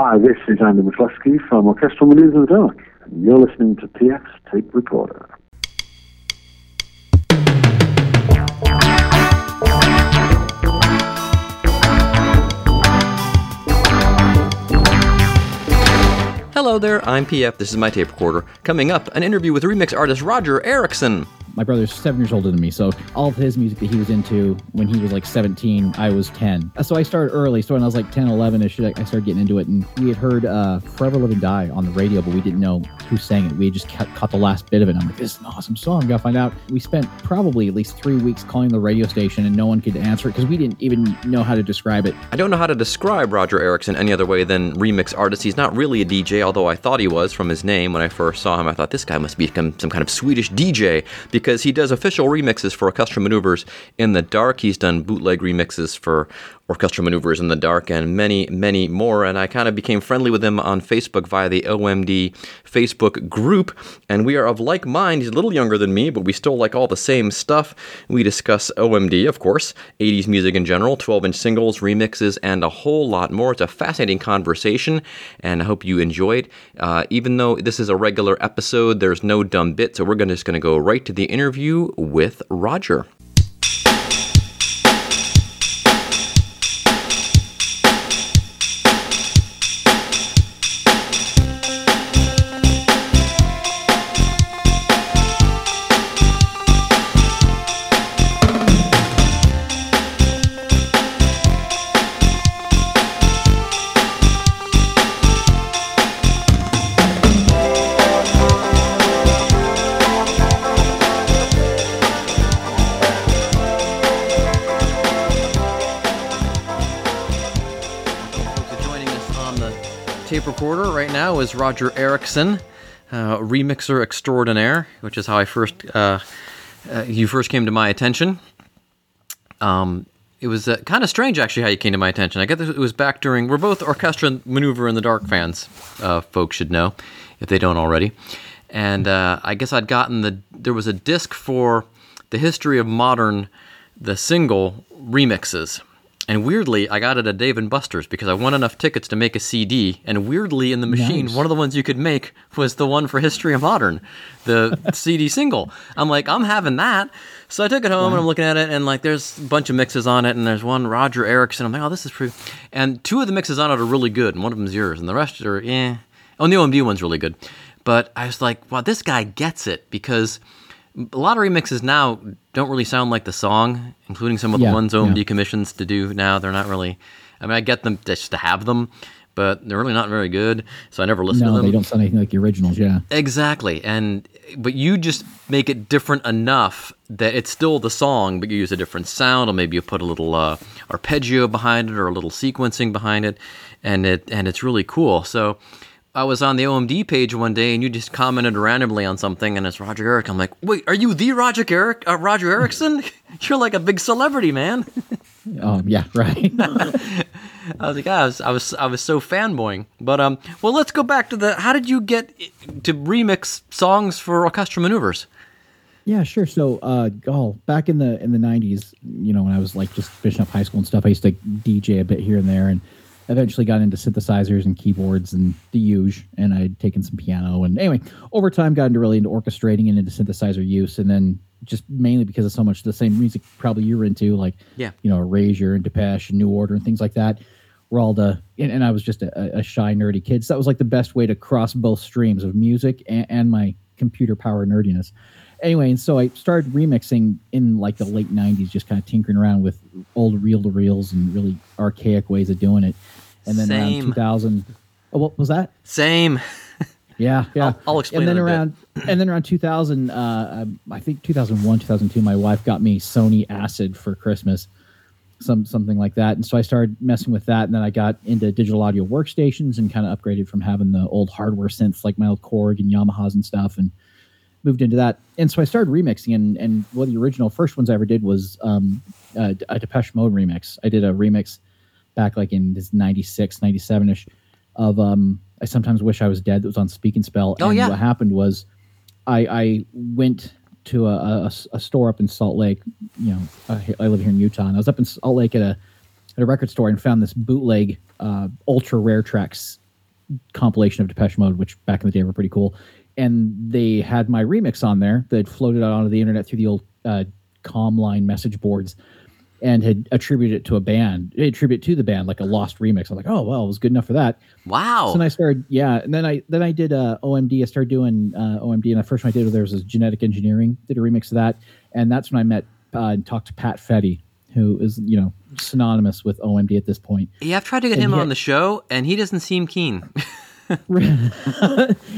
Hi, this is Andy McCluskey from Orchestral Maneuvers in the Dark, and you're listening to TX Tape Recorder. Hello there, I'm PF. This is my tape recorder. Coming up, an interview with remix artist Roger Erickson. My brother's seven years older than me, so all of his music that he was into when he was like 17, I was 10. So I started early. So when I was like 10, 11 ish, I started getting into it. And we had heard uh, Forever Live and Die on the radio, but we didn't know who sang it. We just caught the last bit of it. I'm like, this is an awesome song. Gotta find out. We spent probably at least three weeks calling the radio station and no one could answer it because we didn't even know how to describe it. I don't know how to describe Roger Erickson any other way than remix artist. He's not really a DJ, although I thought he was from his name when I first saw him. I thought this guy must become some kind of Swedish DJ because he does official remixes for Orchestral Maneuvers in the Dark. He's done bootleg remixes for Orchestral Maneuvers in the Dark and many, many more. And I kind of became friendly with him on Facebook via the OMD Facebook group. And we are of like mind. He's a little younger than me, but we still like all the same stuff. We discuss OMD, of course, 80s music in general, 12 inch singles, remixes, and a whole lot more. It's a fascinating conversation, and I hope you enjoyed. Uh, even though this is a regular episode, there's no dumb bit, so we're gonna, just going to go right to the interview with Roger. Erickson, uh, remixer extraordinaire, which is how I first uh, uh, you first came to my attention. Um, it was uh, kind of strange actually how you came to my attention. I guess it was back during we're both orchestra maneuver in the dark fans. Uh, folks should know if they don't already. And uh, I guess I'd gotten the there was a disc for the history of modern, the single remixes and weirdly, I got it at Dave and Buster's because I won enough tickets to make a CD. And weirdly, in the machine, nice. one of the ones you could make was the one for History of Modern, the CD single. I'm like, I'm having that. So I took it home wow. and I'm looking at it, and like, there's a bunch of mixes on it, and there's one Roger Erickson. I'm like, oh, this is pretty. And two of the mixes on it are really good, and one of them is yours, and the rest are, eh. Oh, the OMD one's really good. But I was like, wow, this guy gets it because a lot of remixes now don't really sound like the song, including some of yeah, the ones OMD yeah. commissions to do now. They're not really. I mean, I get them just to have them, but they're really not very good. So I never listen no, to them. they don't sound anything like the originals. Yeah, exactly. And but you just make it different enough that it's still the song, but you use a different sound, or maybe you put a little uh, arpeggio behind it, or a little sequencing behind it, and it and it's really cool. So I was on the OMD page one day and you just commented randomly on something and it's Roger Eric. I'm like, wait, are you the Roger Eric, uh, Roger Erickson? You're like a big celebrity, man. um, yeah, right. I was like, ah, I was, I was, I was so fanboying. But um, well, let's go back to the. How did you get to remix songs for orchestral maneuvers? Yeah, sure. So, uh, oh, back in the in the '90s, you know, when I was like just finishing up high school and stuff, I used to DJ a bit here and there, and eventually got into synthesizers and keyboards and the huge and i'd taken some piano. And anyway over time got into really into orchestrating and into synthesizer use. And then just mainly because of so much the same music probably you're into like yeah. you know erasure and depeche and new order and things like that were all the and, and i was just a, a, shy nerdy kid. So that was like the best way to cross both streams of music and, and my computer power nerdiness. Anyway, and so I started remixing in like the late '90s, just kind of tinkering around with old reel to reels and really archaic ways of doing it. And then Same. around 2000, oh, what was that? Same. Yeah, yeah. I'll, I'll explain. And then around, and then around 2000, uh, I think 2001, 2002, my wife got me Sony Acid for Christmas, some something like that. And so I started messing with that, and then I got into digital audio workstations and kind of upgraded from having the old hardware synths like my old Korg and Yamahas and stuff, and moved into that. And so I started remixing, and and one of the original first ones I ever did was um, a, a Depeche Mode remix. I did a remix back like in this 96, 97 ish of um, I sometimes wish I was dead. That was on Speak and Spell. Oh and yeah. What happened was I I went to a, a, a, store up in Salt Lake. You know, I, I, live here in Utah, and I was up in Salt Lake at a at a record store and found this bootleg uh, ultra rare tracks compilation of Depeche Mode, which back in the day were pretty cool. And they had my remix on there that floated out onto the internet through the old uh, Comline message boards and had attributed it to a band, attribute to the band like a lost remix. I'm like, oh well, it was good enough for that. Wow. So then I started, yeah, and then I then I did uh, OMD. I started doing uh, OMD, and the first one I did there was genetic engineering. Did a remix of that, and that's when I met uh, and talked to Pat Fetty, who is you know synonymous with OMD at this point. yeah, I've tried to get and him he on the show, and he doesn't seem keen.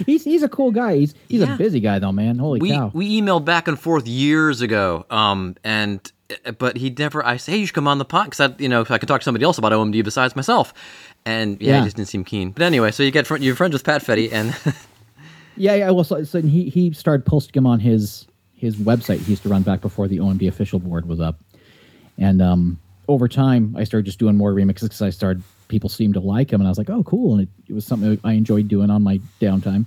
he's he's a cool guy. He's he's Yeah. a busy guy though, man. Holy we cow! we emailed back and forth years ago, um, and but he never. I say, hey, you should come on the pod because I, you know, if I could talk to somebody else about OMD besides myself. And yeah, Yeah. he just didn't seem keen. But anyway, so you get fr- you're friends with Pat Fetty, and Yeah, yeah. Well, so, so he he started posting him on his his website. He used to run back before the OMD official board was up, and um, over time, I started just doing more remixes because I started people seemed to like him, and I was like, oh, cool, and it, it was something I enjoyed doing on my downtime.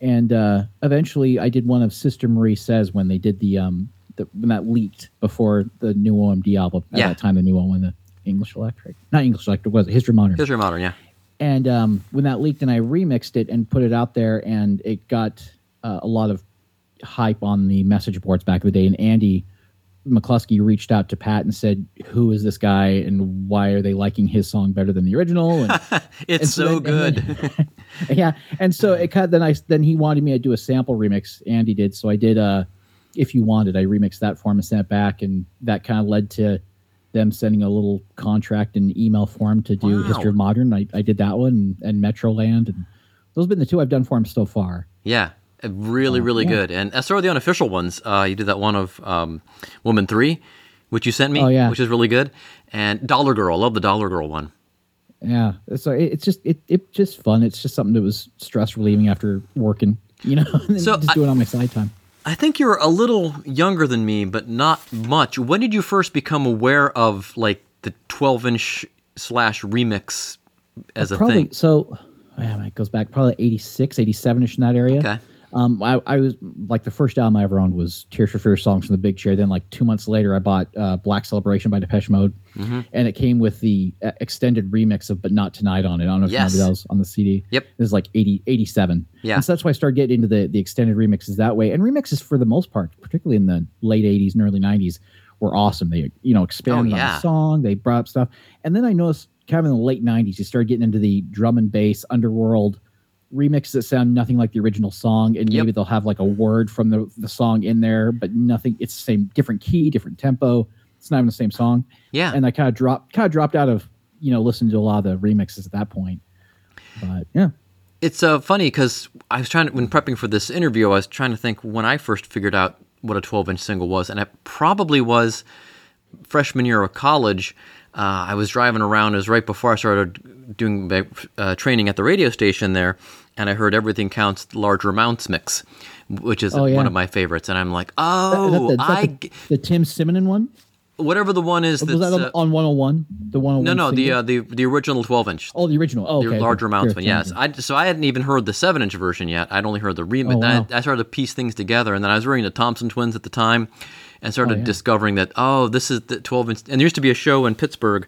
And uh, eventually, I did one of Sister Marie Says when they did the um the, when that leaked before the new OMD album. At Yeah. that time, the new one, when the English Electric, not English Electric, was it History Modern? History Modern, yeah. and um, when that leaked and i remixed it and put it out there and it got uh, a lot of hype on the message boards back in the day and andy mccluskey reached out to pat and said who is this guy and why are they liking his song better than the original and It's And so, so then- good. and yeah and so it kind of then i then he wanted me to do a sample remix andy did so i did uh if you wanted i remixed that for him and sent it back and that kind of led to them sending a little contract and email form to do Wow. history of modern I, I did that one and, and metroland and those have been the two i've done for him so far yeah, uh, really, really yeah. good. And as for the unofficial ones, uh, you did that one of um, Woman Three, which you sent me, Oh, yeah. which is really good. And Dollar Girl, I love the Dollar Girl one. yeah so it, it's just it, it's just fun it's just something that was stress relieving after working you know and So just I- doing it on my side time I think you're a little younger than me, but not much. When did you first become aware of like the 12 inch slash remix as a probably thing? so man, it goes back probably 86 87ish in that area Okay. Um I, I was like the first album i ever owned was tears for fears songs from the big chair then like two months later i bought uh, black celebration by depeche mode. Mm-hmm. and it came with the uh, extended remix of but not tonight on it. I don't know if Yes. you remember that was on the cd Yep. it was like 80 87 Yeah. and so that's why i started getting into the the extended remixes that way. And remixes for the most part particularly in the late 80s and early 90s were awesome. They you know expanded Oh, on the song. They brought up stuff. And then i noticed kind of in the late 90s you started getting into the drum and bass underworld remixes that sound nothing like the original song and Yep. maybe they'll have like a word from the, the song in there but nothing it's the same different key different tempo it's not even the same song Yeah. and i kind of dropped kind of dropped out of you know listening to a lot of the remixes at that point but yeah It's uh, funny because I was trying to, when prepping for this interview, I was trying to think when I first figured out what a 12 inch single was, and it probably was freshman year of college. Uh, I was driving around. It was right before I started doing my, uh, training at the radio station there, and I heard Everything Counts Larger Amounts mix, which is Oh, yeah. one of my favorites. And I'm like, oh, that the, that I the, the tim simonon one whatever the one is. was that uh, on 101 the 101 no, no, the single? uh, the the original 12 inch. oh the original oh, the okay larger amounts one. Yes. I so I hadn't even heard the seven inch version yet. I'd only heard the remix. Oh, wow. I, I started to piece things together, and then I was reading the Thompson Twins at the time, and started Oh, yeah. discovering that oh, this is the twelve inch. And there used to be a show in Pittsburgh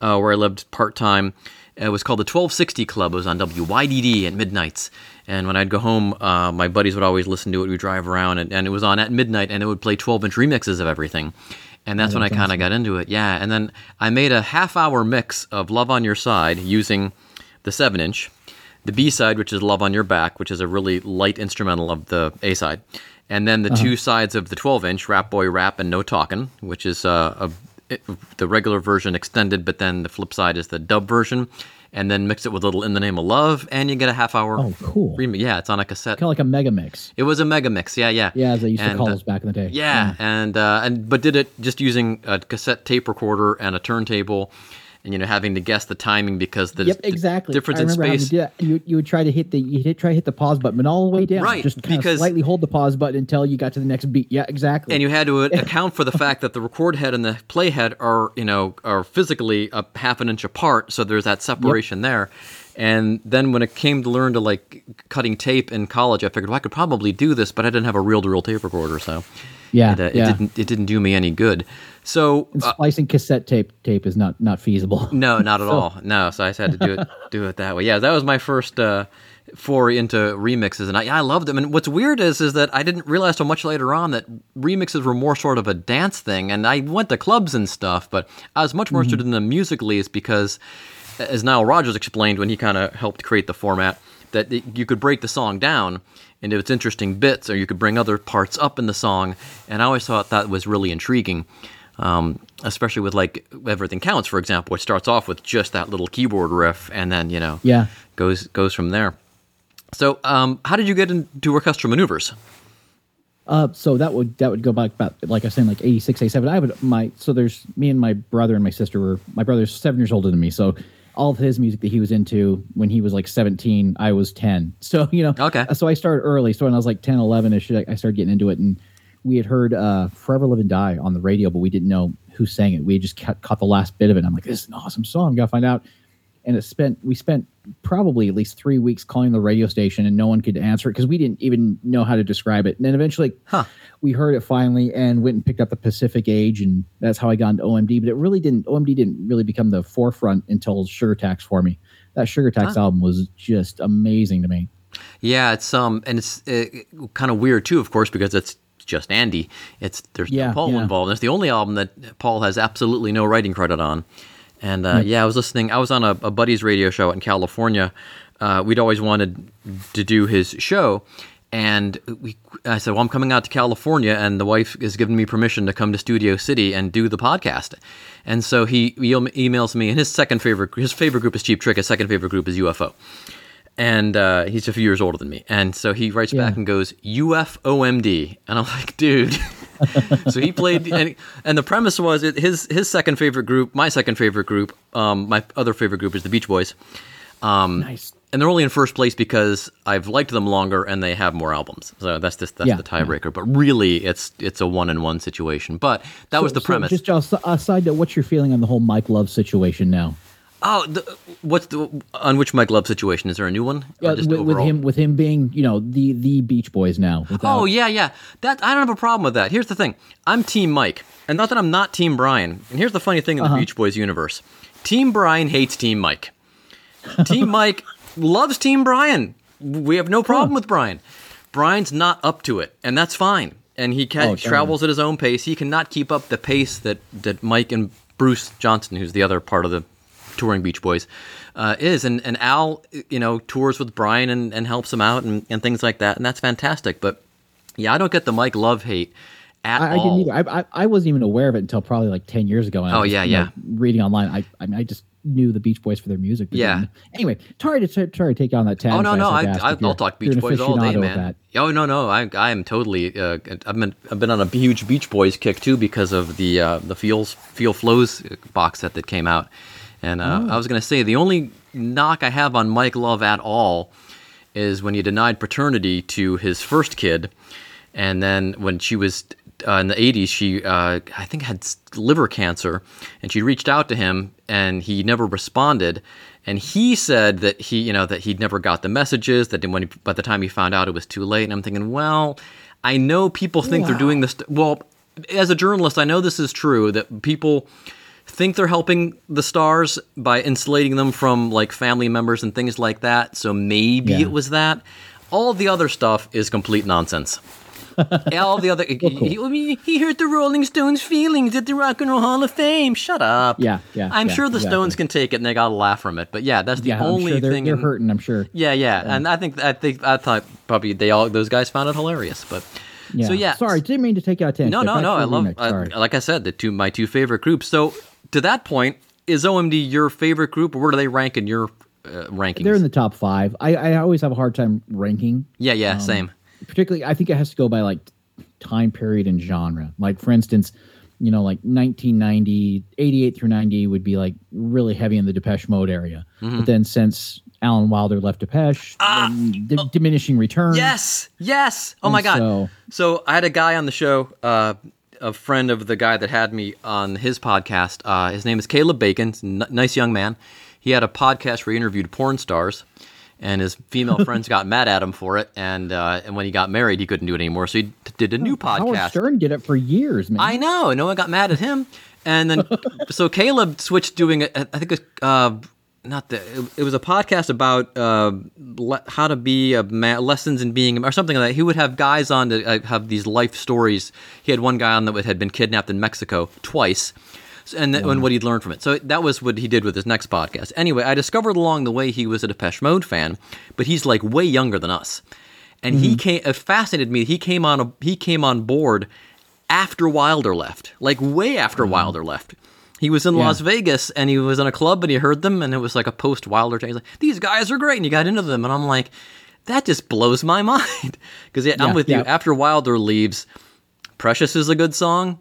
uh, where I lived part time. It was called the 1260 Club. It was on WYDD at midnights. And when I'd go home, uh, my buddies would always listen to it. We'd drive around, and, and it was on at midnight, and it would play 12 inch remixes of everything. And that's when I kind of got into it. Yeah. And then I made a half hour mix of Love on Your Side using the 7 inch, the B side, which is Love on Your Back, which is a really light instrumental of the A side, and then the two sides of the 12 inch, Rap Boy Rap and No Talkin', which is uh, a, it, the regular version extended, but then the flip side is the dub version, and then mix it with a little In the Name of Love, and you get a half hour. Oh, cool. Remix. Yeah, it's on a cassette. kind of like a mega mix It was a mega mix. Yeah, yeah. yeah as they used to call uh, those back in the day yeah, and uh, and but did it just using a cassette tape recorder and a turntable, and you know having to guess the timing because the Yep, exactly. difference I in space. that. You, you would try to hit the you hit try to hit the pause button, but all the way down. Right, Just because- slightly hold the pause button until you got to the next beat. Yeah, exactly. And you had to account for the fact that the record head and the play head are, you know, are physically a half an inch apart, so there's that separation there. And then when it came to learn to like cutting tape in college, I figured well, I could probably do this, but I didn't have a reel-to-reel tape recorder, so Yeah, it, uh, yeah. it didn't it didn't do me any good. So And uh, splicing cassette tape tape is not not feasible. no, not at all. No, so I just had to do it do it that way. Yeah, that was my first uh, foray into remixes, and I, I loved them. And what's weird is is that I didn't realize till much later on that remixes were more sort of a dance thing. And I went to clubs and stuff, but I was much more Mm-hmm. interested in them musically, is because, as Nile Rodgers explained when he kind of helped create the format, that you could break the song down into its interesting bits, or you could bring other parts up in the song. And I always thought that was really intriguing um, especially with like everything counts for example which starts off with just that little keyboard riff and then you know Yeah. goes goes from there so um, how did you get into orchestral maneuvers Uh, so that would that would go back about like I was saying like 86, 87. I would my so there's me and my brother and my sister were my brother's seven years older than me. So all of his music that he was into when he was like 17, I was 10. So you know, Okay. So I started early. So when I was like 10, 11 ish, I started getting into it, and we had heard uh, "Forever Live and Die" on the radio, but we didn't know who sang it. We had just ca- caught the last bit of it. I'm like, this is an awesome song. Got to find out. And it spent we spent probably at least three weeks calling the radio station, and no one could answer it because we didn't even know how to describe it. And then eventually, Huh. we heard it finally and went and picked up the Pacific Age, and that's how I got into OMD. But it really didn't. OMD didn't really become the forefront until Sugar Tax for me. That Sugar Tax album was just amazing to me. yeah it's um and it's uh, kind of weird too of course because it's just andy it's there's Yeah, no paul yeah. involved it's the only album that paul has absolutely no writing credit on and uh, yeah i was listening i was on a, a buddy's radio show in california uh, we'd always wanted to do his show and we, I said, "Well, I'm coming out to California, and the wife has given me permission to come to Studio City and do the podcast." And so he, he emails me, and his second favorite, his favorite group is Cheap Trick. His second favorite group is UFO, and uh, he's a few years older than me. And so he writes back and goes UFOMD, and I'm like, dude. so he played, and, and the premise was it, his his second favorite group, my second favorite group, um, my other favorite group is the Beach Boys. Um, Nice. and they're only in first place because I've liked them longer and they have more albums. So that's just that's Yeah, the tiebreaker. But really, it's it's a one in one situation. But that was the So premise. Just a, a side note, what's your feeling on the whole Mike Love situation now? Oh, the, what's the on which Mike Love situation? Is there a new one? Yeah, just with, with him with him being you know the the Beach Boys now. without- Oh yeah, yeah. That I don't have a problem with that. Here's the thing: I'm Team Mike, and not that I'm not Team Brian. And here's the funny thing in the uh-huh. Beach Boys universe: Team Brian hates Team Mike. Team Mike loves Team Brian. We have no hmm. problem with Brian. Brian's not up to it, and that's fine. And he can, Oh, travels at his own pace. He cannot keep up the pace that that Mike and Bruce Johnston, who's the other part of the touring Beach Boys, uh, is. And and Al, you know, tours with Brian and, and helps him out and, and things like that, and that's fantastic. But yeah, I don't get the Mike Love hate at I, I all. didn't either. I, I I wasn't even aware of it until probably like ten years ago. Oh, was, yeah, you know, yeah. reading online, I I mean, I just knew the Beach Boys for their music. Yeah. then- Anyway, sorry to sorry to take you on that tangent. Oh no, no, I, I, I'll talk Beach Boys all day, man. Oh, no, no. I, I am totally. Uh, I've been, I've been on a huge Beach Boys kick too because of the, uh, the feels, feel flows box set that came out, and uh, Oh. I was gonna say the only knock I have on Mike Love at all is when he denied paternity to his first kid, and then when she was uh, in the 80s, she uh, I think had liver cancer, and she reached out to him, and he never responded. And he said that he, you know, that he'd never got the messages. That when he, by the time he found out, it was too late. And I'm thinking, well, I know people think they're doing this. Well, as a journalist, I know this is true. That people think they're helping the stars by insulating them from like family members and things like that. So maybe Yeah. it was that. All the other stuff is complete nonsense. All the other, he, he, he hurt the Rolling Stones' feelings at the Rock and Roll Hall of Fame. Shut up. Yeah, yeah, I'm yeah, sure the exactly. Stones can take it and they got to laugh from it. But yeah, that's the Yeah, only sure they're, thing. they're in- hurting. I'm sure. Yeah, yeah, and I think I think I thought probably they all those guys found it hilarious. But Yeah. so yeah, Sorry, didn't mean to take you out of tangent. no, no, no. I love, I, like I said, the two my two favorite groups. So to that point, is OMD your favorite group, or where do they rank in your uh, rankings? They're in the top five. I, I always have a hard time ranking. yeah, Um, yeah, same. particularly i think it has to go by like time period and genre like for instance you know like 1990 88 through 90 would be like really heavy in the depeche mode area Mm-hmm. but then since alan wilder left depeche then di- diminishing returns Ah! Yes, yes. Oh my god. so- So, I had a guy on the show, uh, a friend of the guy that had me on his podcast. Uh, his name is Caleb Bacon. N- nice young man. he had a podcast where he interviewed porn stars, and his female friends got mad at him for it. And uh, and when he got married, he couldn't do it anymore, so he t- did a new podcast. Howard. Stern did it for years, man. I know. No one got mad at him. And then, so Caleb switched doing it. I think it uh, not the, it, was a podcast about uh, le- how to be a man, lessons in being, or something like that. He would have guys on to uh, have these life stories. He had one guy on that had been kidnapped in Mexico twice. So- And, th- and what he'd learned from it. So that was what he did with his next podcast. Anyway, I discovered along the way he was a Depeche Mode fan, but he's like way younger than us. And he came. It fascinated me. He came on. A, he came on board after Wilder left, like way after Wilder left. He was in Yeah. Las Vegas and he was in a club and he heard them and it was like a post Wilder thing. He's like, these guys are great. And he got into them. And I'm like, that just blows my mind. Because yeah, I'm Yeah, with you. After Wilder leaves, Precious is a good song.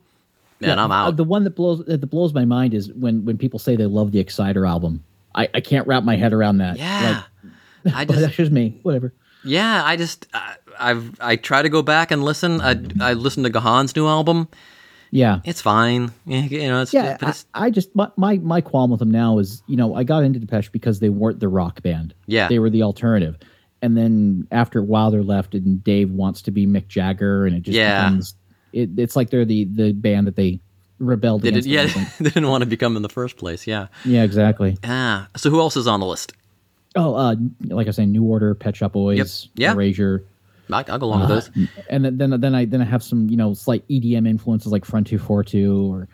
Man, I'm uh, out. The one that blows that blows my mind is when when people say they love the Exciter album. I, I can't wrap my head around that. yeah. I Like, but just, that's just me. Whatever. yeah, I just, I, I've, I try to go back and listen. I, I listened to Gahan's new album. Yeah. It's fine. You know, it's, Yeah, it's, I, I just my, my my qualm with them now is you know I got into Depeche because they weren't the rock band. Yeah. they were the alternative. And then after Wilder left, and Dave wants to be Mick Jagger, and it just Yeah. becomes it, it's like they're the the band that they rebelled they against. Did, yeah, they didn't want to become in the first place. Yeah. yeah, exactly. Ah, so who else is on the list? Oh, uh, like I say, New Order, Pet Shop Boys, Yeah. Erasure. I, I'll go along with Uh, those. and then, then then I then I have some you know slight EDM influences like Front Two Four Two or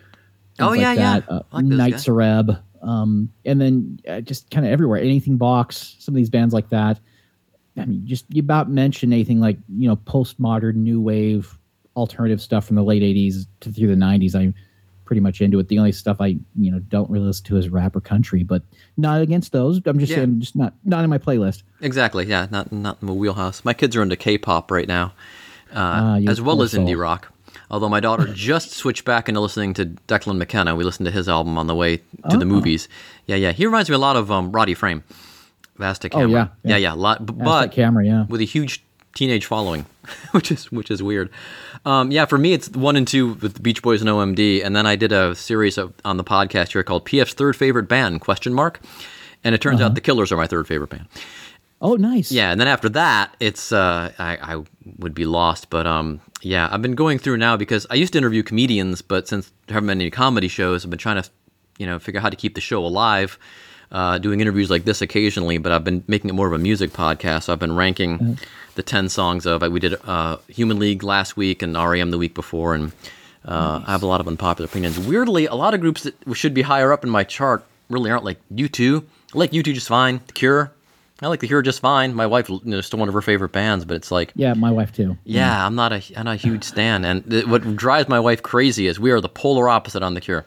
Oh, yeah, like yeah. that. Uh, like Nitzer Ebb, um, and then uh, just kind of everywhere. Anything Box, some of these bands like that. I mean, just you about mention anything like you know postmodern, new wave, alternative stuff from the late '80s to through the '90s. I'm pretty much into it. The only stuff I you know don't really listen to is rap or country, but not against those. I'm just Yeah. saying, just not not in my playlist. Exactly. Yeah, not not in my wheelhouse. My kids are into K-pop right now, Ah, uh, as well as indie soul. rock. Although my daughter just switched back into listening to Declan McKenna. We listened to his album on the way to the Oh. movies. Yeah, yeah. He reminds me a lot of um, Roddy Frame. Vasta Oh, camera. yeah, yeah, yeah. yeah. Lot, but camera, yeah. with a huge teenage following, which is which is weird. Um, yeah, for me it's one and two with the Beach Boys and OMD, and then I did a series of, on the podcast here called PF's third favorite band question mark, and it turns Uh-huh. out the Killers are my third favorite band. Oh, nice. Yeah, and then after that, it's uh, I, I would be lost. But um, yeah, I've been going through now because I used to interview comedians, but since there haven't been any comedy shows, I've been trying to, you know, figure out how to keep the show alive. Uh, doing interviews like this occasionally, but I've been making it more of a music podcast. So I've been ranking the ten songs of. We did uh, Human League last week and REM the week before, and uh, I have a lot of unpopular opinions. Weirdly, a lot of groups that should be higher up in my chart really aren't. Like U2, I like U2 just fine. The Cure, I like The Cure just fine. My wife, you know, still one of her favorite bands, but it's like, Yeah, my wife too. yeah, I'm not a, I'm not a huge stan. And th- what drives my wife crazy is we are the polar opposite on The Cure.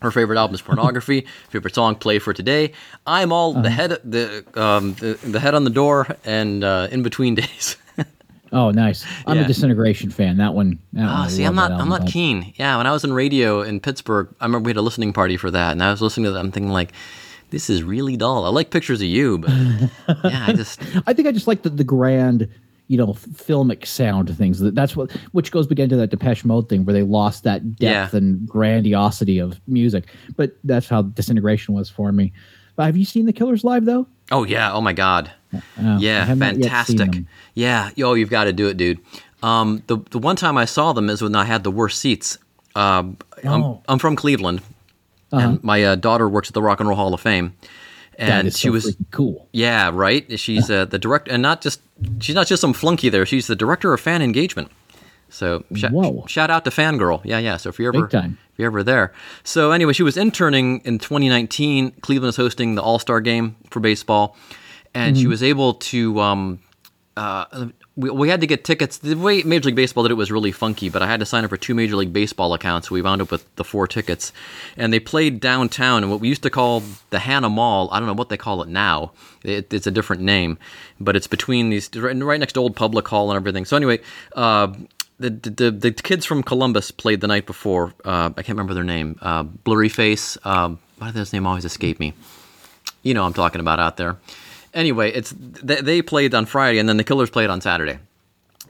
Her favorite album is Pornography. favorite song, Play for Today. I'm all the head, the, um, the the head on the door, and uh, in between days. Oh, nice. I'm Yeah. a Disintegration fan. That one. That Oh, I see, I'm not, I'm not keen. Yeah, when I was in radio in Pittsburgh, I remember we had a listening party for that, and I was listening to that. I'm thinking like, this is really dull. I like pictures of you, but yeah, I just I think I just like the, the grand, you know, filmic sound things. That That's what, which goes again to that Depeche Mode thing where they lost that depth Yeah. and grandiosity of music. But that's how Disintegration was for me. But have you seen the Killers live though? Oh yeah! Oh my God! Oh, yeah, have not yet seen fantastic. Yeah, yo, you've got to do it, dude. Um, the the one time I saw them is when I had the worst seats. Um, I'm, Oh. I'm from Cleveland, and my uh, daughter works at the Rock and Roll Hall of Fame, and she so was cool. yeah, right. She's uh, the director, and not just she's not just some flunky there. She's the director of fan engagement. So sh- shout out to Fangirl. Yeah, yeah. So if you're ever if you're ever there. So anyway, she was interning in 2019. Cleveland is hosting the All Star Game for baseball, and Mm-hmm. she was able to. Um, uh, we, we had to get tickets. The way Major League Baseball did it was really funky, but I had to sign up for two Major League Baseball accounts. So we wound up with the four tickets, and they played downtown in what we used to call the Hannah Mall. I don't know what they call it now. It, it's a different name, but it's between these right, next to Old Public Hall and everything. So anyway. Uh, the, the the kids from Columbus played the night before. Uh, I can't remember their name. Uh, Blurry Face. Um, why does his name always escape me? You know I'm talking about out there. Anyway, it's they, they played on Friday, and then the Killers played on Saturday.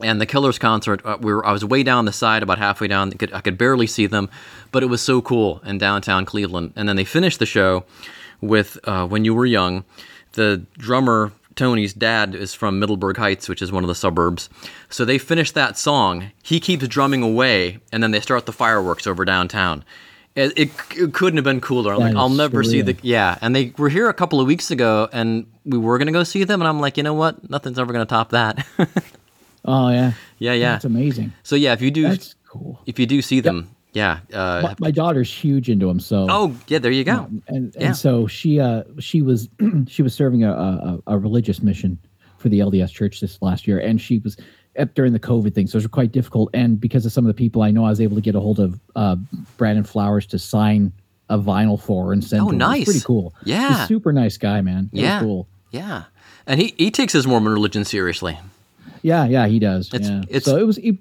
And the Killers concert, uh, we were, I was way down the side, about halfway down. I could, I could barely see them, but it was so cool in downtown Cleveland. And then they finished the show with uh, When You Were Young. The drummer, Tony's dad, is from Middleburg Heights, which is one of the suburbs. So they finished that song. He keeps drumming away, and then they start the fireworks over downtown. It, it, it couldn't have been cooler. That like, I'll never see the. Yeah. And they were here a couple of weeks ago, and we were going to go see them. And I'm like, you know what? Nothing's ever going to top that. Oh yeah. yeah, yeah. That's amazing. So yeah, if you do, That's cool. if you do see them, yeah. Uh, My, my daughter's huge into them, so oh, yeah. There you go. and, and Yeah. so she uh she was she was serving a, a a religious mission for the LDS Church this last year, and she was up during the COVID thing, so it was quite difficult. And because of some of the people I know, I was able to get a hold of uh, Brandon Flowers to sign a vinyl for and send. Oh, to. It was nice. pretty cool. Yeah. He's a super nice guy, man. Yeah. cool. Yeah. And he, he takes his Mormon religion seriously. Yeah, yeah, he does. It's- yeah. it's- so it was. He,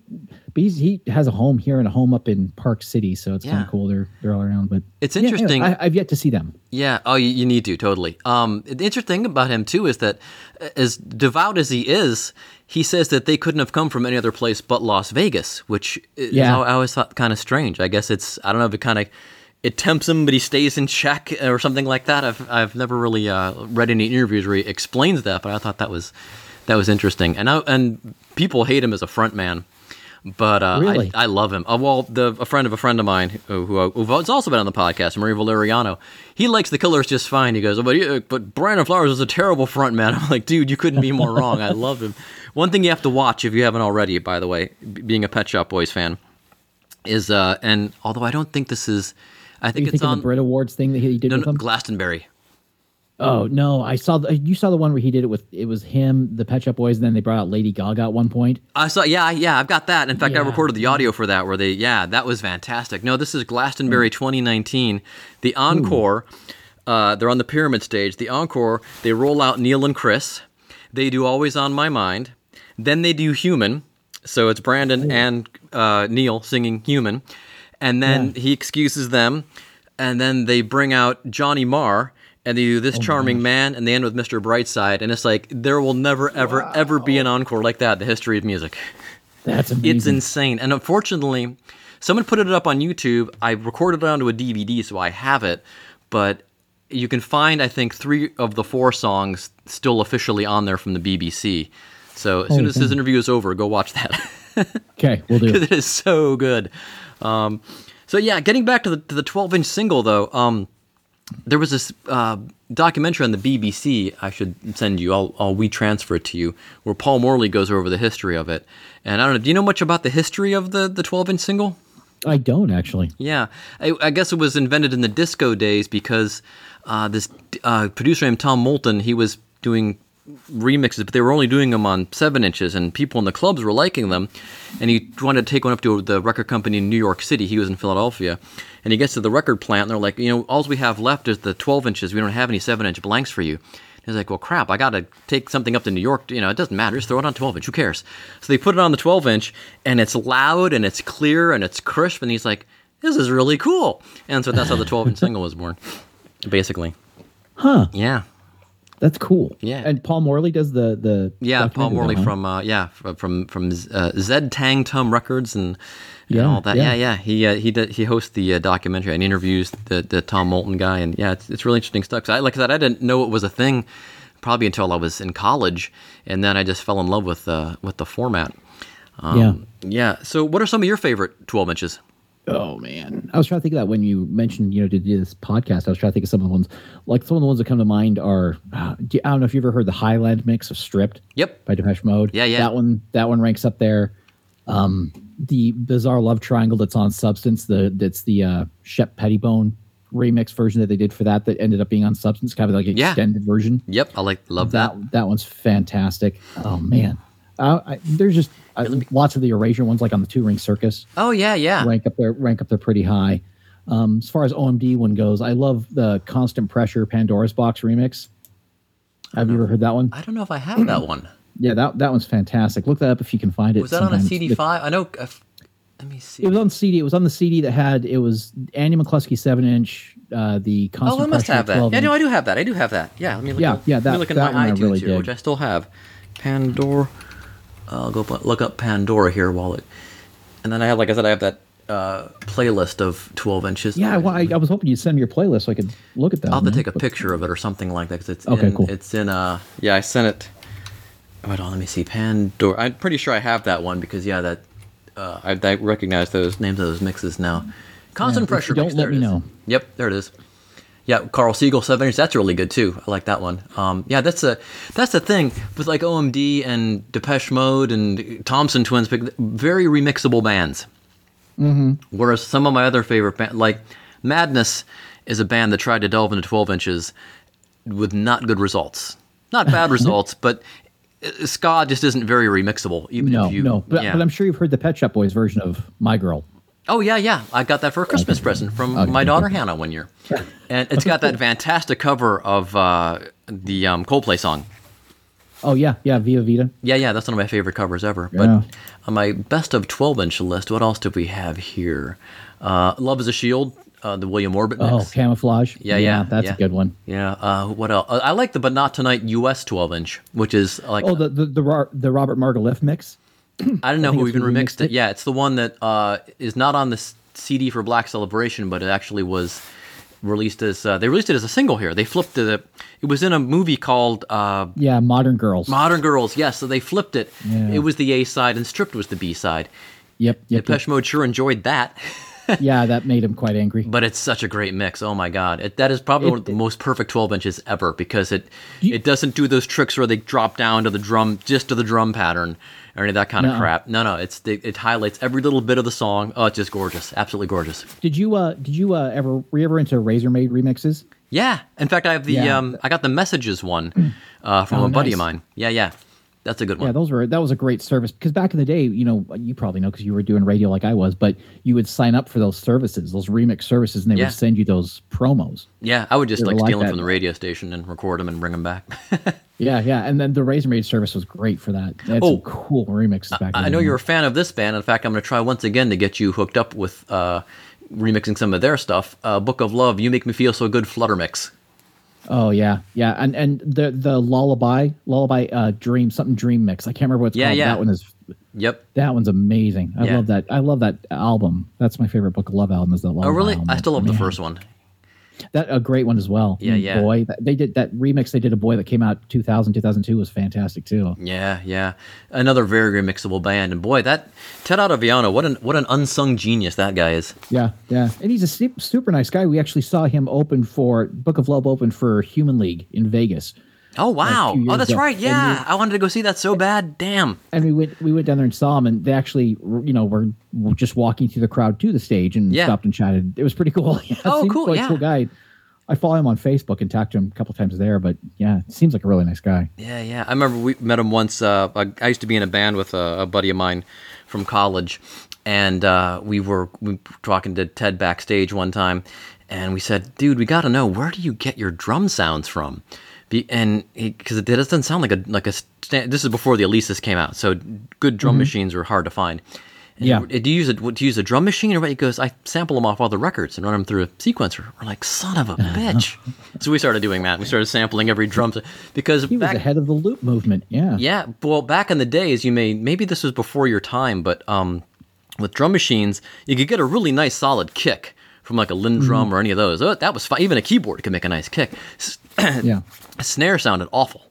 he has a home here and a home up in Park City, so it's kind of cool. They're they're all around, but It's Yeah, anyway, interesting. I, I've yet to see them. Yeah. Oh, you, you need to totally. Um, the interesting thing about him too is that, uh, as devout as he is, he says that they couldn't have come from any other place but Las Vegas, which is Yeah. how I always thought kind of strange. I guess it's I don't know if it kind of it tempts him, but he stays in check or something like that. I've I've never really uh, read any interviews where he explains that, but I thought that was that was interesting. And I, and people hate him as a front man. But uh, Really? I, I love him. Uh, well, the a friend of a friend of mine who, who who's also been on the podcast, Marie Valeriano, he likes the Killers just fine. He goes, oh, but he, but Brandon Flowers is a terrible front man. I'm like, dude, you couldn't be more wrong. I love him. One thing you have to watch if you haven't already, by the way, being a Pet Shop Boys fan, is uh, and although I don't think this is, I think You it's think on the Brit Awards thing that he did no, no? Glastonbury. Oh no, I saw the, you saw the one where he did it with it was him, the Pet Shop Boys, and then they brought out Lady Gaga at one point. I saw, yeah, yeah, I've got that. In fact, I recorded the audio for that, where they, yeah, that was fantastic. No, this is Glastonbury 2019, the encore. Uh, they're on the pyramid stage. The encore, they roll out Neil and Chris. They do Always on My Mind. Then they do Human. So it's Brandon and uh, Neil singing Human. And then he excuses them. And then they bring out Johnny Marr. And they do This Charming Man. And they end with Mr. Brightside. And it's like, there will never, ever, ever be an encore like that the history of music. That's amazing. It's insane. And unfortunately, someone put it up on YouTube. I recorded it onto a DVD, so I have it. But you can find, I think, three of the four songs still officially on there from the BBC. So as soon Holy as this interview is over, go watch that. okay, we'll do. It. It is so good. Um, so yeah, getting back to the to the 12 inch single though, um, there was this uh, documentary on the BBC. I should send you. I'll I'll transfer it to you, where Paul Morley goes over the history of it. And I don't know. Do you know much about the history of the the 12 inch single? I don't actually. Yeah, I, I guess it was invented in the disco days because uh, this uh, producer named Tom Moulton he was doing remixes, but they were only doing them on seven inches, and people in the clubs were liking them. And he wanted to take one up to the record company in New York City. He was in Philadelphia, and he gets to the record plant, and they're like, you know, all we have left is the 12 inches. We don't have any seven inch blanks for you. He's like, well, crap, I got to take something up to New York. You know, it doesn't matter. Just throw it on 12 inch. Who cares? So they put it on the 12 inch, and it's loud, and it's clear, and it's crisp. And he's like, this is really cool. And so that's how the 12 inch single was born, basically. Huh? Yeah. That's cool. Yeah. And Paul Morley does the the Yeah, Paul Morley huh? from uh, yeah f- from from uh, Zang Tuum Tumb Records and, and Yeah, all that. Yeah, yeah. yeah. He uh, he did, he hosts the uh, documentary and interviews the the Tom Moulton guy and yeah, it's, it's really interesting stuff. 'Cause I like I said, I didn't know it was a thing probably until I was in college, and then I just fell in love with uh, with the format. Um, yeah. Yeah. So, what are some of your favorite 12 inches? Oh man, I was trying to think of that when you mentioned you know to do this podcast. I was trying to think of some of the ones like some of the ones that come to mind are uh, I don't know if you ever heard the Highland mix of Stripped Yep. by Depeche Mode. Yeah, yeah. That one that one ranks up there. Um, the Bizarre Love Triangle that's on Substance. The that's the uh, Shep Pettibone remix version that they did for that that ended up being on Substance, kind of like an Yeah. extended version. Yep. I like love that. That that one's fantastic. Oh man, I, there's just uh, lots of the Erasure ones, like on the Two Ring Circus Oh yeah, yeah. rank up there rank up there pretty high. Um, as far as OMD one goes, I love the Constant Pressure Pandora's Box remix. Have you ever heard that one? I don't know if I have that one. Yeah, that that one's fantastic. Look that up if you can find it. Was that on a sometime. CD5? I know. uh, let me see. It was on CD. It was on the CD that had it was Andy McCluskey seven inch. Uh, the constant Oh, I must have that. Yeah, no, I do have that. I do have that. Yeah, let me look. Yeah, up, yeah, Let me that- look in that my one I really here, dig. which I still have. Pandora. I'll go look up Pandora here while it. And then I have, like I said, I have that uh, playlist of 12 inches. Yeah, well, I, I was hoping you'd send me your playlist so I could look at that. I'll have to take a picture of it or something like that because it's Okay, in, cool. It's in uh yeah I sent it. Hold on, let me see Pandora. I'm pretty sure I have that one because yeah that uh, I, I recognize those names of those mixes now. Constant you pressure. don't, mix, let there it me is. know. Yep, there it is. Yeah, Carl Siegel seven inch. That's really good too. I like that one. Um, yeah, that's a that's the thing with like OMD and Depeche Mode and Thompson Twins, very remixable bands. Mm-hmm. Whereas some of my other favorite bands, like Madness, is a band that tried to delve into 12 inches with not good results. Not bad results, but uh, ska just isn't very remixable. Even No, if you, no, but, yeah. but I'm sure you've heard the Pet Shop Boys version of My Girl. Oh yeah, yeah. I got that for a Christmas present from Okay. my daughter Hannah one year, and it's got that fantastic cover of uh, the um, Coldplay song. Oh yeah, yeah, Via Vita. Yeah, yeah, that's one of my favorite covers ever. Yeah. But on my best of 12 inch list, what else did we have here? Uh, Love is a Shield, uh, the William Orbit mix. Oh, Camouflage. Yeah, yeah, that's yeah. a good one. Yeah. Uh, what else? I like the But Not Tonight US 12 inch, which is like Oh, the the the, the Robert Margouleff mix. I don't know think who even remixed remixed it. it. Yeah, it's the one that uh, is not on the CD for Black Celebration, but it actually was released as uh, they released it as a single here. They flipped it. It was in a movie called uh, Yeah, Modern Girls. Modern Girls. Yes, so they flipped it. Yeah. It was the A side, and Stripped was the B side. yep, yep, Depeche Mode sure enjoyed that. Yeah, that made him quite angry. but it's such a great mix. Oh my god, it, that is probably It- one of the most perfect 12 inches ever because it You- it doesn't do those tricks where they drop down to the drum just to the drum pattern or any of that kind of crap. No, no, it's it, it highlights every little bit of the song. Oh, it's just gorgeous, absolutely gorgeous. Did you uh did you uh ever were you ever into Razormaid remixes? Yeah, in fact, I have the Yeah. um, I got the messages one uh, from Oh, a buddy of mine. Yeah, yeah, that's a good one. Yeah, those were that was a great service because back in the day, you know, you probably know because you were doing radio like I was, but you would sign up for those services, those remix services, and they Yeah. would send you those promos. Yeah, I would just like like steal them from the radio station and record them and bring them back. Yeah, yeah, and then the Razormaid service was great for that. They Oh. cool remixes back. I then. know you're a fan of this band. In fact, I'm going to try once again to get you hooked up with uh, remixing some of their stuff. Uh, Book of Love, You Make Me Feel So Good Flutter Mix. Oh yeah, yeah, and and the the lullaby, lullaby, uh, dream, something dream mix. I can't remember what it's Yeah, called. yeah. That one is Yep. that one's amazing. I Yeah. love that. I love that album. That's my favorite Book of Love album. Is that lullaby Oh, really? album. I still love the first one. That a great one as well. Yeah, Mm, yeah. Boy, that, they did that remix. They did a boy that came out 2000, 2002 was fantastic too. Yeah, yeah. Another very remixable band. And boy, that Ted Ottaviano, what an what an unsung genius that guy is. Yeah, yeah, and he's a super nice guy. We actually saw him open for Book of Love open for Human League in Vegas. Oh wow! few Oh, that's ago. right. Yeah, we- I wanted to go see that so bad. Damn. and we went we went down there and saw him and they actually you know were, were just walking through the crowd to the stage and Yeah. stopped and chatted it was pretty cool yeah, Oh, cool, like yeah. cool guy i follow him on facebook and talked to him a couple times there but yeah seems like a really nice guy Yeah, yeah. I remember we met him once. Uh, I I used to be in a band with a, a buddy of mine from college, and uh, we were we were talking to Ted backstage one time, and we said, "Dude, we got to know where do you get your drum sounds from?" Be, and because it doesn't sound like a like a this is before the Alesis came out, so good drum machines were hard to find. And Yeah. Do you use a do you use a drum machine or what? He goes, I sample them off all the records and run them through a sequencer. We're like, son of a bitch. so we started doing that. We started sampling every drum because he was ahead of the loop movement yeah yeah, well, back in the days, you may maybe this was before your time, but um, with drum machines, you could get a really nice solid kick from like a LinnDrum Mm-hmm. or any of those. Oh, that was fine. Even a keyboard could make a nice kick. S- yeah snare sounded awful.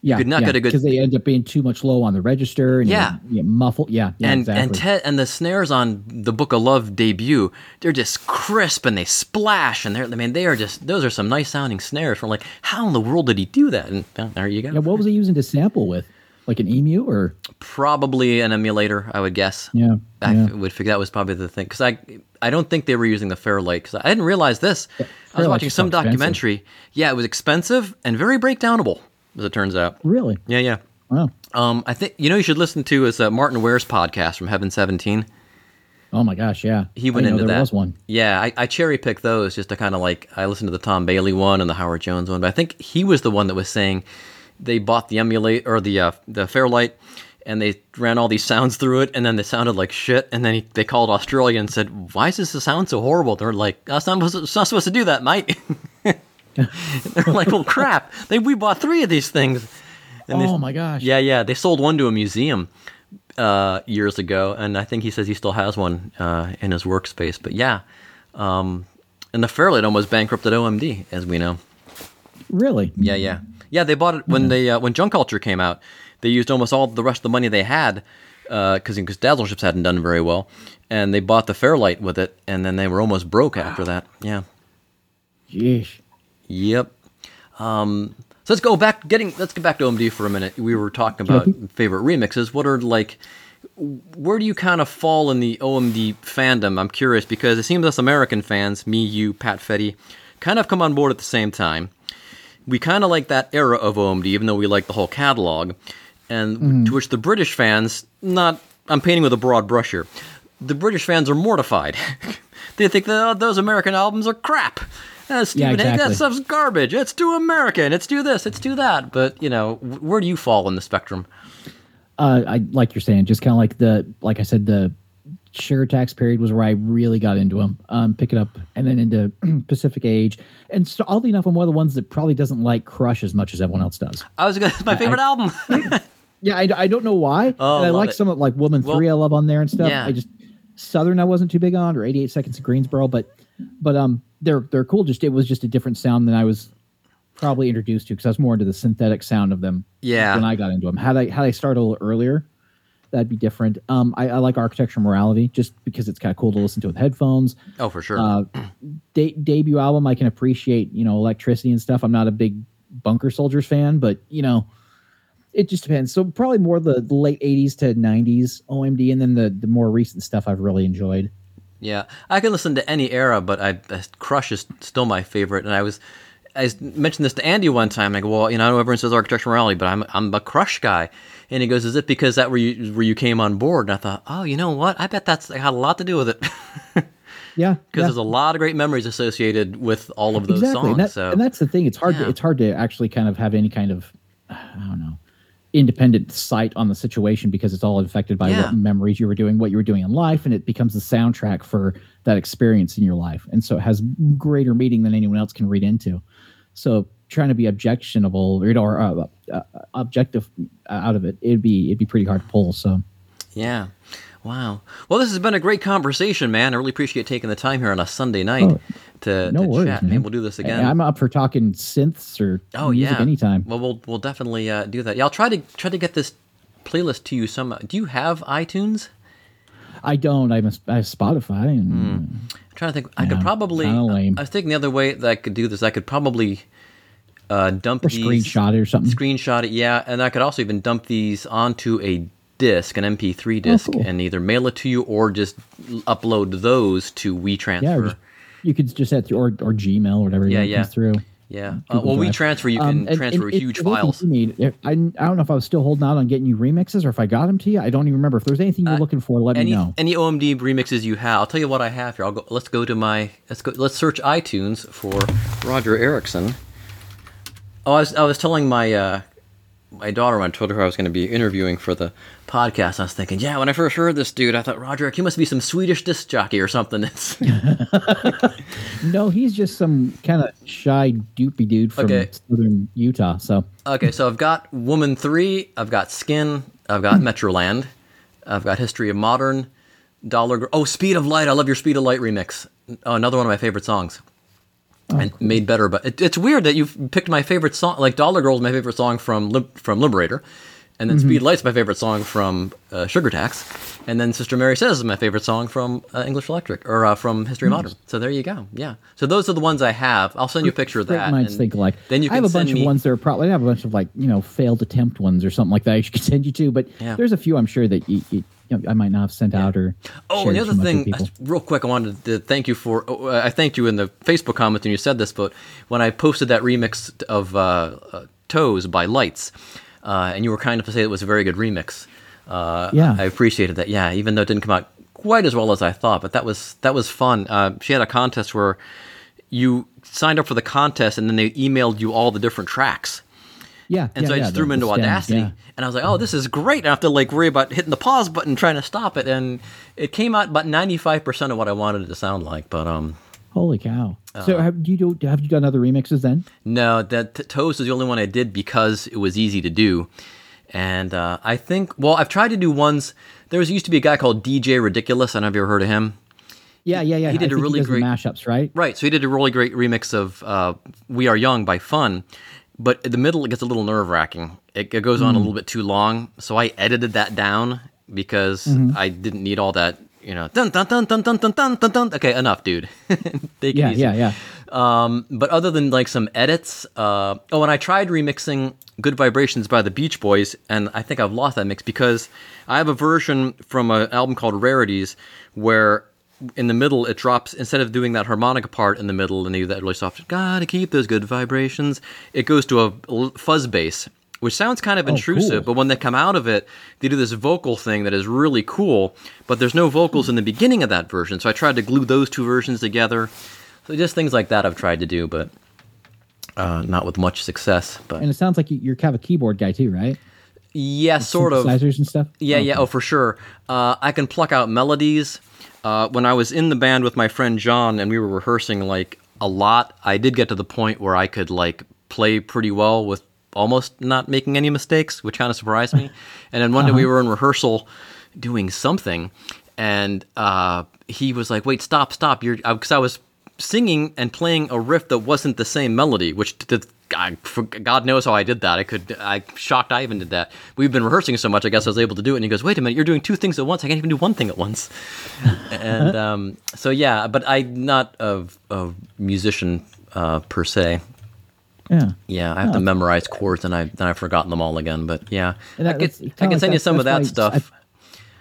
yeah you could not yeah, get a good- because they end up being too much low on the register and Yeah. yeah, muffled yeah, yeah and exactly. and Ted and the snares on the Book of Love debut, they're just crisp and they splash and they're I mean they are just those are some nice sounding snares. From like how in the world did he do that? And well, there you go. yeah what was he using to sample with like an emu or Probably an emulator, I would guess. yeah, I yeah. f- would figure that was probably the thing because I I don't think they were using the Fairlight because I didn't realize this. I was watching some so expensive. documentary. Yeah, it was expensive and very breakdownable, as it turns out. really Yeah, yeah. wow Um, I think you know you should listen to is uh, Martyn Ware's podcast from Heaven Seventeen. oh my gosh yeah He went into there that. was one Yeah, I, I cherry picked those just to kind of like I listened to the Tom Bailey one and the Howard Jones one, but I think he was the one that was saying they bought the emulate or the uh, the Fairlight and they ran all these sounds through it and then they sounded like shit and then he, they called Australia and said why does this sound so horrible? They're like that's not, supposed to- it's not supposed to do that, mate. They're like, well, crap. They we bought three of these things. And they- oh my gosh yeah, yeah. They sold one to a museum, uh, years ago, and I think he says he still has one uh, in his workspace. But yeah, um, and the Fairlight almost bankrupted OMD, as we know. Really? Yeah, yeah, yeah. They bought it when they uh, when Junk Culture came out. They used almost all the rest of the money they had because because Dazzle Ships hadn't done very well, and they bought the Fairlight with it, and then they were almost broke after that. Yeah. Yeesh. Yep. Um, so let's go back. Getting let's get back to OMD for a minute. We were talking about favorite remixes. What are like? Where do you kind of fall in the OMD fandom? I'm curious because it seems us American fans, me, you, Pat Fetty, kind of come on board at the same time. We kind of like that era of OMD, even though we like the whole catalog. And to which the British fans, not, I'm painting with a broad brush here. The British fans are mortified. they think that oh, those American albums are crap. Uh, Stephen Hague, that stuff's garbage. It's too American. It's too this. It's too that. But you know, where do you fall in the spectrum? Uh, I like you're saying, just kind of like the, like I said, the Sugar Tax period was where I really got into them. Um, pick it up, and then into Pacific Age, and so, oddly enough, I'm one of the ones that probably doesn't like Crush as much as everyone else does. I was gonna. My favorite album. Yeah, I, I don't know why. Oh, I like it. some of like Woman Well, Three, I love on there and stuff. yeah. I just Southern, I wasn't too big on, or 88 Seconds of Greensboro, but but um, they're they're cool. Just it was just a different sound than I was probably introduced to because I was more into the synthetic sound of them. Yeah. when I got into them. Had I had I started a little earlier, that'd be different. Um, I, I like Architecture Morality just because it's kind of cool to listen to with headphones. oh, for sure. Uh, de- debut album, I can appreciate, you know, electricity and stuff. I'm not a big Bunker Soldiers fan, but you know, it just depends. So probably more the, the late '80s to '90s OMD, and then the the more recent stuff I've really enjoyed. Yeah, I can listen to any era, but I Crush is still my favorite. And I was, I mentioned this to Andy one time. I go, well, you know, I know everyone says architectural morality, but I'm I'm a Crush guy. And he goes, is it because that where you where you came on board? And I thought, oh, you know what? I bet that's had a lot to do with it because Yeah, yeah. there's a lot of great memories associated with all of those exactly. songs. And, that, so and that's the thing. It's hard. Yeah. To, it's hard to actually kind of have any kind of, I don't know, independent sight on the situation because it's all affected by Yeah. what memories you were doing, what you were doing in life, and it becomes the soundtrack for that experience in your life. And so it has greater meaning than anyone else can read into. So trying to be objectionable or, or uh, uh, objective out of it, it'd be it'd be pretty hard to pull. So. yeah. Wow. Well, this has been a great conversation, man. I really appreciate taking the time here on a Sunday night Oh, to, No to worries, chat. man. Maybe we'll do this again. I- I'm up for talking synths or Oh music yeah, anytime. Well, we'll we'll definitely uh, do that. Yeah, I'll try to try to get this playlist to you. Some. Do you have iTunes? I don't. I'm a, I have Spotify and I'm trying to think. I could probably. lame. I was thinking the other way that I could do this. I could probably uh, dump or these, screenshot it or something. screenshot it. Yeah, and I could also even dump these onto a disc, an MP3 disc, Oh, cool. and either mail it to you or just upload those to WeTransfer. yeah, just, you could just to, or or Gmail or whatever. Yeah, yeah. through. yeah. Uh, well, Drive. WeTransfer you can Um, transfer and if- huge files. Need, if- I, I don't know if I was still holding out on getting you remixes or if I got them to you. I don't even remember. If there's anything you're looking for, let Uh, any me know. any OMD remixes you have, I'll tell you what I have here. I'll go. Let's go to my. Let's go. Let's search iTunes for Roger Erickson. Oh, I was I was telling my uh, my daughter when I told her I was going to be interviewing for the podcast. I was thinking, yeah, when I first heard this dude, I thought Roger, he must be some Swedish disc jockey or something. No, he's just some kind of shy, doopy dude from Okay. southern Utah. So okay, so I've got Woman Three, I've got Skin, I've got Metroland, I've got History of Modern, Dollar. Oh, Speed of Light. I love your Speed of Light remix. Oh, another one of my favorite songs. Oh, and made better. But it, it's weird that you've picked my favorite song. Like Dollar Girl is my favorite song from Lib- from Liberator, and then Speed Light's my favorite song from uh, Sugar Tax, and then Sister Mary Says is my favorite song from uh, English Electric or uh, from History Modern. So there you go. Yeah. So those are the ones I have. I'll send you a picture of great that. minds and think alike. Then you I have a bunch send of ones that are probably I have a bunch of like you know failed attempt ones or something like that. I should send you to, but Yeah. there's a few I'm sure that you, you, I might not have sent out or. Oh, and the other thing, real quick, I wanted to thank you for. oh, uh, I thanked you in the Facebook comments and you said this, but when I posted that remix of uh, uh, "Toes" by Lights, uh, and you were kind enough to say it was a very good remix. Uh, Yeah. I appreciated that. Yeah, even though it didn't come out quite as well as I thought, but that was that was fun. Uh, she had a contest where you signed up for the contest, and then they emailed you all the different tracks. yeah, And yeah, so I just threw them into Audacity, yeah. and I was like, "Oh, this is great!" I have to like worry about hitting the pause button trying to stop it, and it came out about ninety five percent of what I wanted it to sound like. But um, Holy cow! Uh, so have you do have you done other remixes then? no, that t- Toes is the only one I did because it was easy to do, And uh, I think, well, I've tried to do ones. There was used to be a guy called DJ Ridiculous. I don't know if you ever heard of him. Yeah, yeah, yeah. He did I a really great- mashups, right? Right. So he did a really great remix of uh, "We Are Young" by Fun, but in the middle it gets a little nerve wracking. It, it goes on a little bit too long, so I edited that down because I didn't need all that. You know, dun dun dun dun dun dun dun dun. dun. Okay, enough, dude. Take it Yeah, easy. yeah, yeah. Um, but other than like some edits, uh, oh, and I tried remixing "Good Vibrations" by the Beach Boys, and I think I've lost that mix because I have a version from an album called Rarities where in the middle it drops instead of doing that harmonica part in the middle and that really soft gotta keep those good vibrations it goes to a fuzz bass which sounds kind of intrusive cool. but when they come out of it they do this vocal thing that is really cool but there's no vocals in the beginning of that version so i tried to glue those two versions together so just things like that i've tried to do but uh, not with much success but And it sounds like you- you're kind of a keyboard guy too, right? yeah sort of Synthesizers and stuff. Yeah, Oh, yeah, okay. oh for sure. Uh, I can pluck out melodies. Uh, when I was in the band with my friend John and we were rehearsing like a lot, I did get to the point where I could like play pretty well with almost not making any mistakes, which kind of surprised me. And then one day we Uh-huh. were in rehearsal doing something, and uh, he was like, "Wait, stop, stop!" You're because I was singing and playing a riff that wasn't the same melody, which did, I, for God knows how I did that. I could, I shocked I even did that. We've been rehearsing so much, I guess I was able to do it. And he goes, "Wait a minute, you're doing two things at once. I can't even do one thing at once." and um, so yeah, but I'm not a, a musician uh, per se. Yeah. Yeah, I have to memorize chords, and I then I've forgotten them all again. But yeah, And I that- could, I can send you some of that stuff.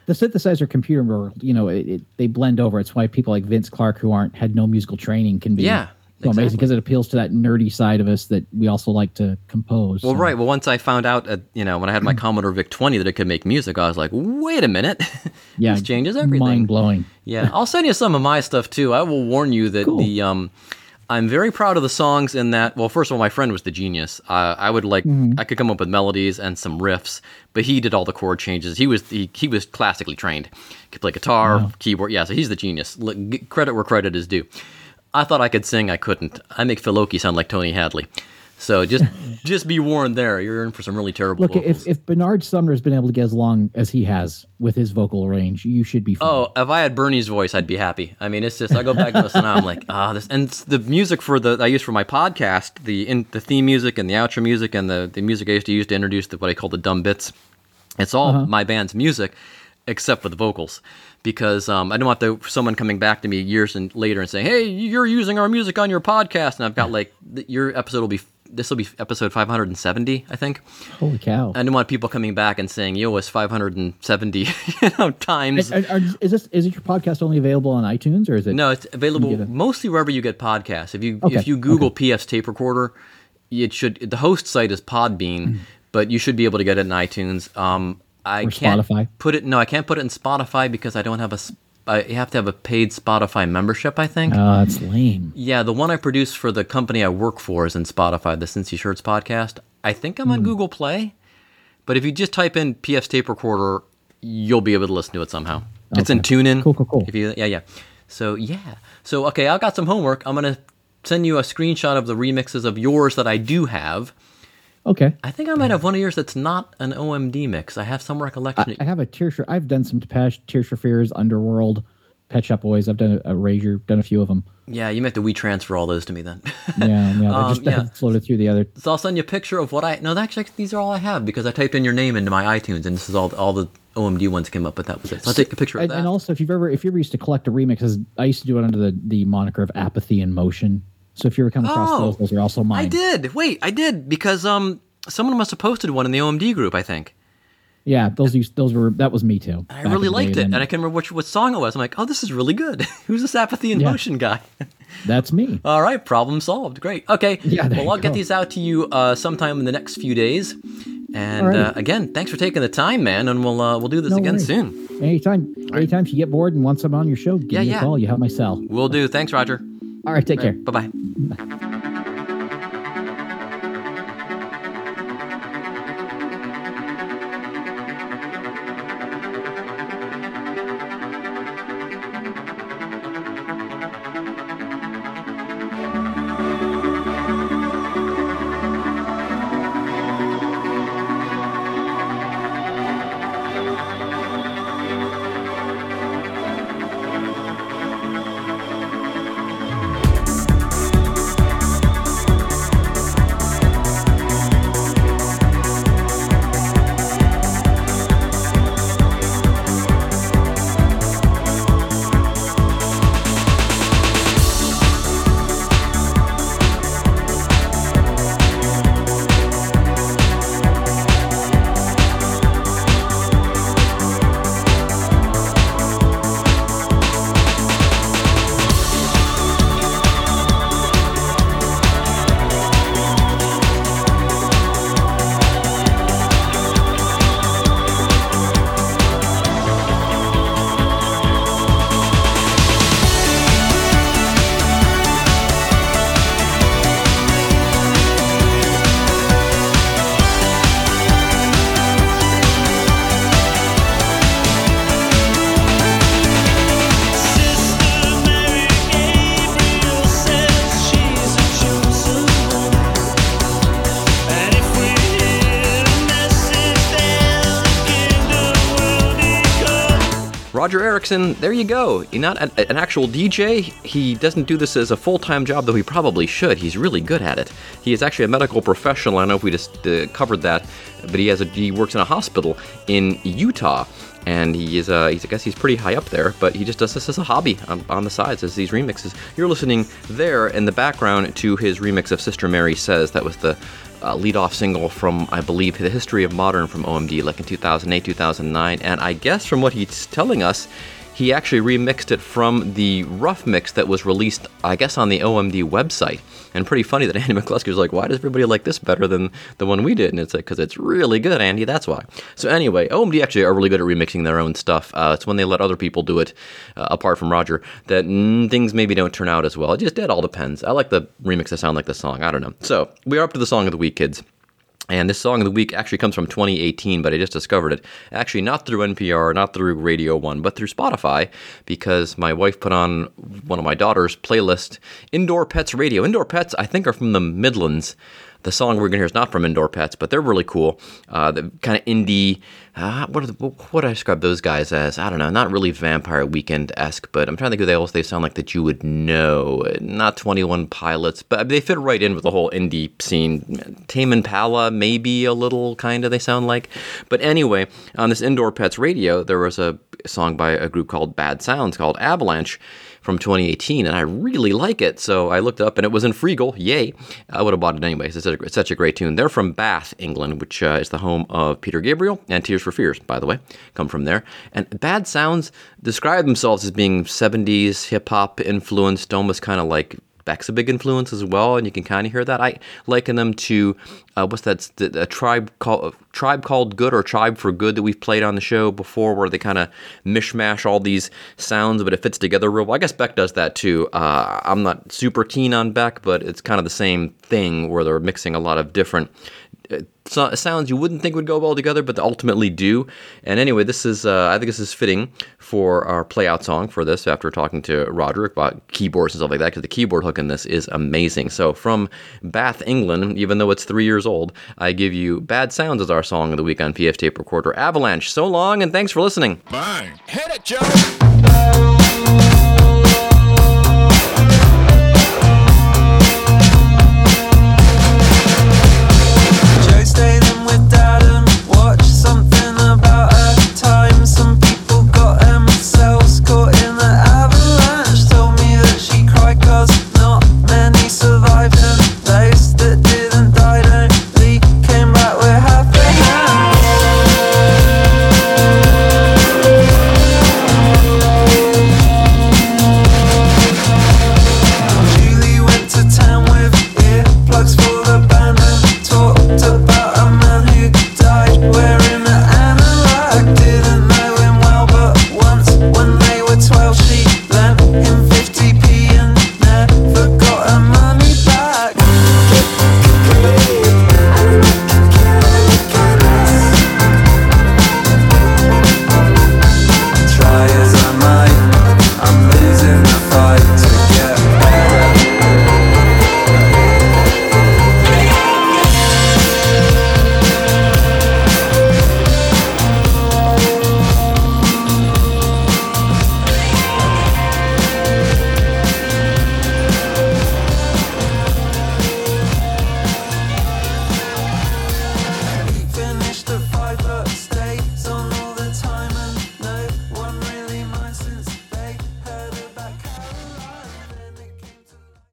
the synthesizer computer world, you know, it, it, they blend over. It's why people like Vince Clarke, who aren't had no musical training, can be Yeah, so amazing because it appeals to that nerdy side of us that we also like to compose. Well, so- right. Well, once I found out, at, you know, when I had my Commodore VIC 20 that it could make music, I was like, wait a minute. Yeah, this changes everything. Mind blowing. Yeah, I'll send you some of my stuff too. I will warn you that Cool. the um, I'm very proud of the songs in that. Well, first of all, my friend was the genius. Uh, I would like Mm-hmm. I could come up with melodies and some riffs, but he did all the chord changes. He was he, he was classically trained. Could play guitar, keyboard. Yeah, so he's the genius. L- g- credit where credit is due. I thought I could sing. I couldn't. I make Oakey sound like Tony Hadley. So just just be warned there. You're in for some really terrible Look, vocals. if, if Bernard Sumner has been able to get as long as he has with his vocal range, you should be fine. Oh, if I had Bernie's voice, I'd be happy. I mean, it's just I go back and listen. I'm like, ah, this, and the music for the I use for my podcast, the in the theme music and the outro music and the the music I used to use to introduce the, what I call the dumb bits. It's all Uh-huh. my band's music, except for the vocals, because um, I don't want the, someone coming back to me years and later and saying, "Hey, you're using our music on your podcast," and I've got like th- your episode will be this will be episode 570, I think. Holy cow! I don't want people coming back and saying, "Yo, it's 570," you know, times. Are- are- is this is it your podcast only available on iTunes or is it? No, it's available it. mostly wherever you get podcasts. If you Okay, if you Google PS tape recorder, it should the host site is Podbean, but you should be able to get it in iTunes. Um, I Or can't Spotify. put it. No, I can't put it in Spotify because I don't have a. I have to have a paid Spotify membership. I think. Uh, it's lame. yeah, the one I produce for the company I work for is in Spotify, the Cincy Shirts podcast. I think Hmm. I'm on Google Play, but if you just type in PS tape recorder, you'll be able to listen to it somehow. It's in TuneIn. Cool, cool, cool. If you, yeah, yeah. So yeah. So okay, I got some homework. I'm gonna send you a screenshot of the remixes of yours that I do have. Okay. I think I might have one of yours that's not an OMD mix. I have some recollection. I have a Tears for. I've done some Depeche, Tears for Fears, Underworld, Pet Shop Boys. I've done a, a Razor, done a few of them. yeah, you have to WeTransfer all those to me then. Yeah, yeah. Um, just they yeah. floated through the other. so I'll send you a picture of what I. No, actually, these are all I have because I typed in your name into my iTunes, and this is all all the OMD ones came up, but that was it. So I'll take a picture of And, that. and also, if you've ever if you ever used to collect the remixes, I used to do it under the the moniker of Apathy in Motion. So if you ever come across Oh, those, those are also mine. I did. Wait, I did because um someone must have posted one in the OMD group. I think. Yeah, those used those were that was me too. I really liked it, and and I can't remember which what song it was. I'm like, oh, this is really good. Who's this apathy in Yeah. motion guy? That's me. All right, problem solved. Great. Okay. Yeah, well, I'll get these out to you uh, sometime in the next few days. And Alrighty. uh, again, thanks for taking the time, man. And we'll uh, we'll do this No again worries. soon. Anytime, anytime you get bored and want someone on your show, give Yeah, me yeah. a call. You have my cell. We'll do. Thanks, Roger. All right, take care. Bye bye. Roger Erickson, there you go. He's not an, an actual DJ. He doesn't do this as a full time job, though he probably should. He's really good at it. He is actually a medical professional. I don't know if we just uh, covered that, but he has a he works in a hospital in Utah. And he is, uh, he's, I guess he's pretty high up there, but he just does this as a hobby on, on the sides, as these remixes. You're listening there in the background to his remix of Sister Mary Says. That was the uh, lead-off single from, I believe, the History of Modern from OMD, like in 2008, 2009. And I guess from what he's telling us, he actually remixed it from the rough mix that was released, I guess, on the OMD website. And pretty funny that Andy McCluskey was like, "Why does everybody like this better than the one we did?" And it's like, "Because it's really good, Andy. That's why." So anyway, OMD actually are really good at remixing their own stuff. Uh, it's when they let other people do it, uh, apart from Roger, that mm, things maybe don't turn out as well. It just it all depends. I like the remix that sound like the song. I don't know. So we are up to the song of the week, kids. And this song of the week actually comes from 2018, but I just discovered it. Actually, not through NPR, not through Radio 1, but through Spotify, because my wife put on one of my daughter's playlist, Indoor Pets Radio. Indoor Pets, I think, are from the Midlands. The song we're to hear is not from Indoor Pets, but they're really cool. Uh, the kind of indie. Uh, what, are the, what do I describe those guys as? I don't know. Not really Vampire Weekend esque, but I'm trying to think of the else they sound like that you would know. Not 21 Pilots, but they fit right in with the whole indie scene. Tame Impala, maybe a little kind of they sound like. But anyway, on this Indoor Pets radio, there was a song by a group called Bad Sounds called Avalanche from 2018, and I really like it. So I looked up, and it was in Freegal. Yay! I would have bought it anyways. It's, a, it's such a great tune. They're from Bath, England, which uh, is the home of Peter Gabriel and Tears for Fears, by the way, come from there. And Bad Sounds describe themselves as being 70s hip hop influenced, almost kind of like Beck's a big influence as well, and you can kind of hear that. I liken them to uh, what's that? A tribe called Tribe Called Good or Tribe for Good that we've played on the show before, where they kind of mishmash all these sounds, but it fits together real well. I guess Beck does that too. Uh, I'm not super keen on Beck, but it's kind of the same thing where they're mixing a lot of different uh, sounds you wouldn't think would go well together, but they ultimately do. And anyway, this is uh, I think this is fitting for our play out song for this. After talking to Roderick about keyboards and stuff like that, because the keyboard hook in this is amazing. So from Bath, England, even though it's three years old, I give you "Bad Sounds" as our song of the week on PF Tape Recorder. Avalanche. So long, and thanks for listening. Bang! Hit it, Joe.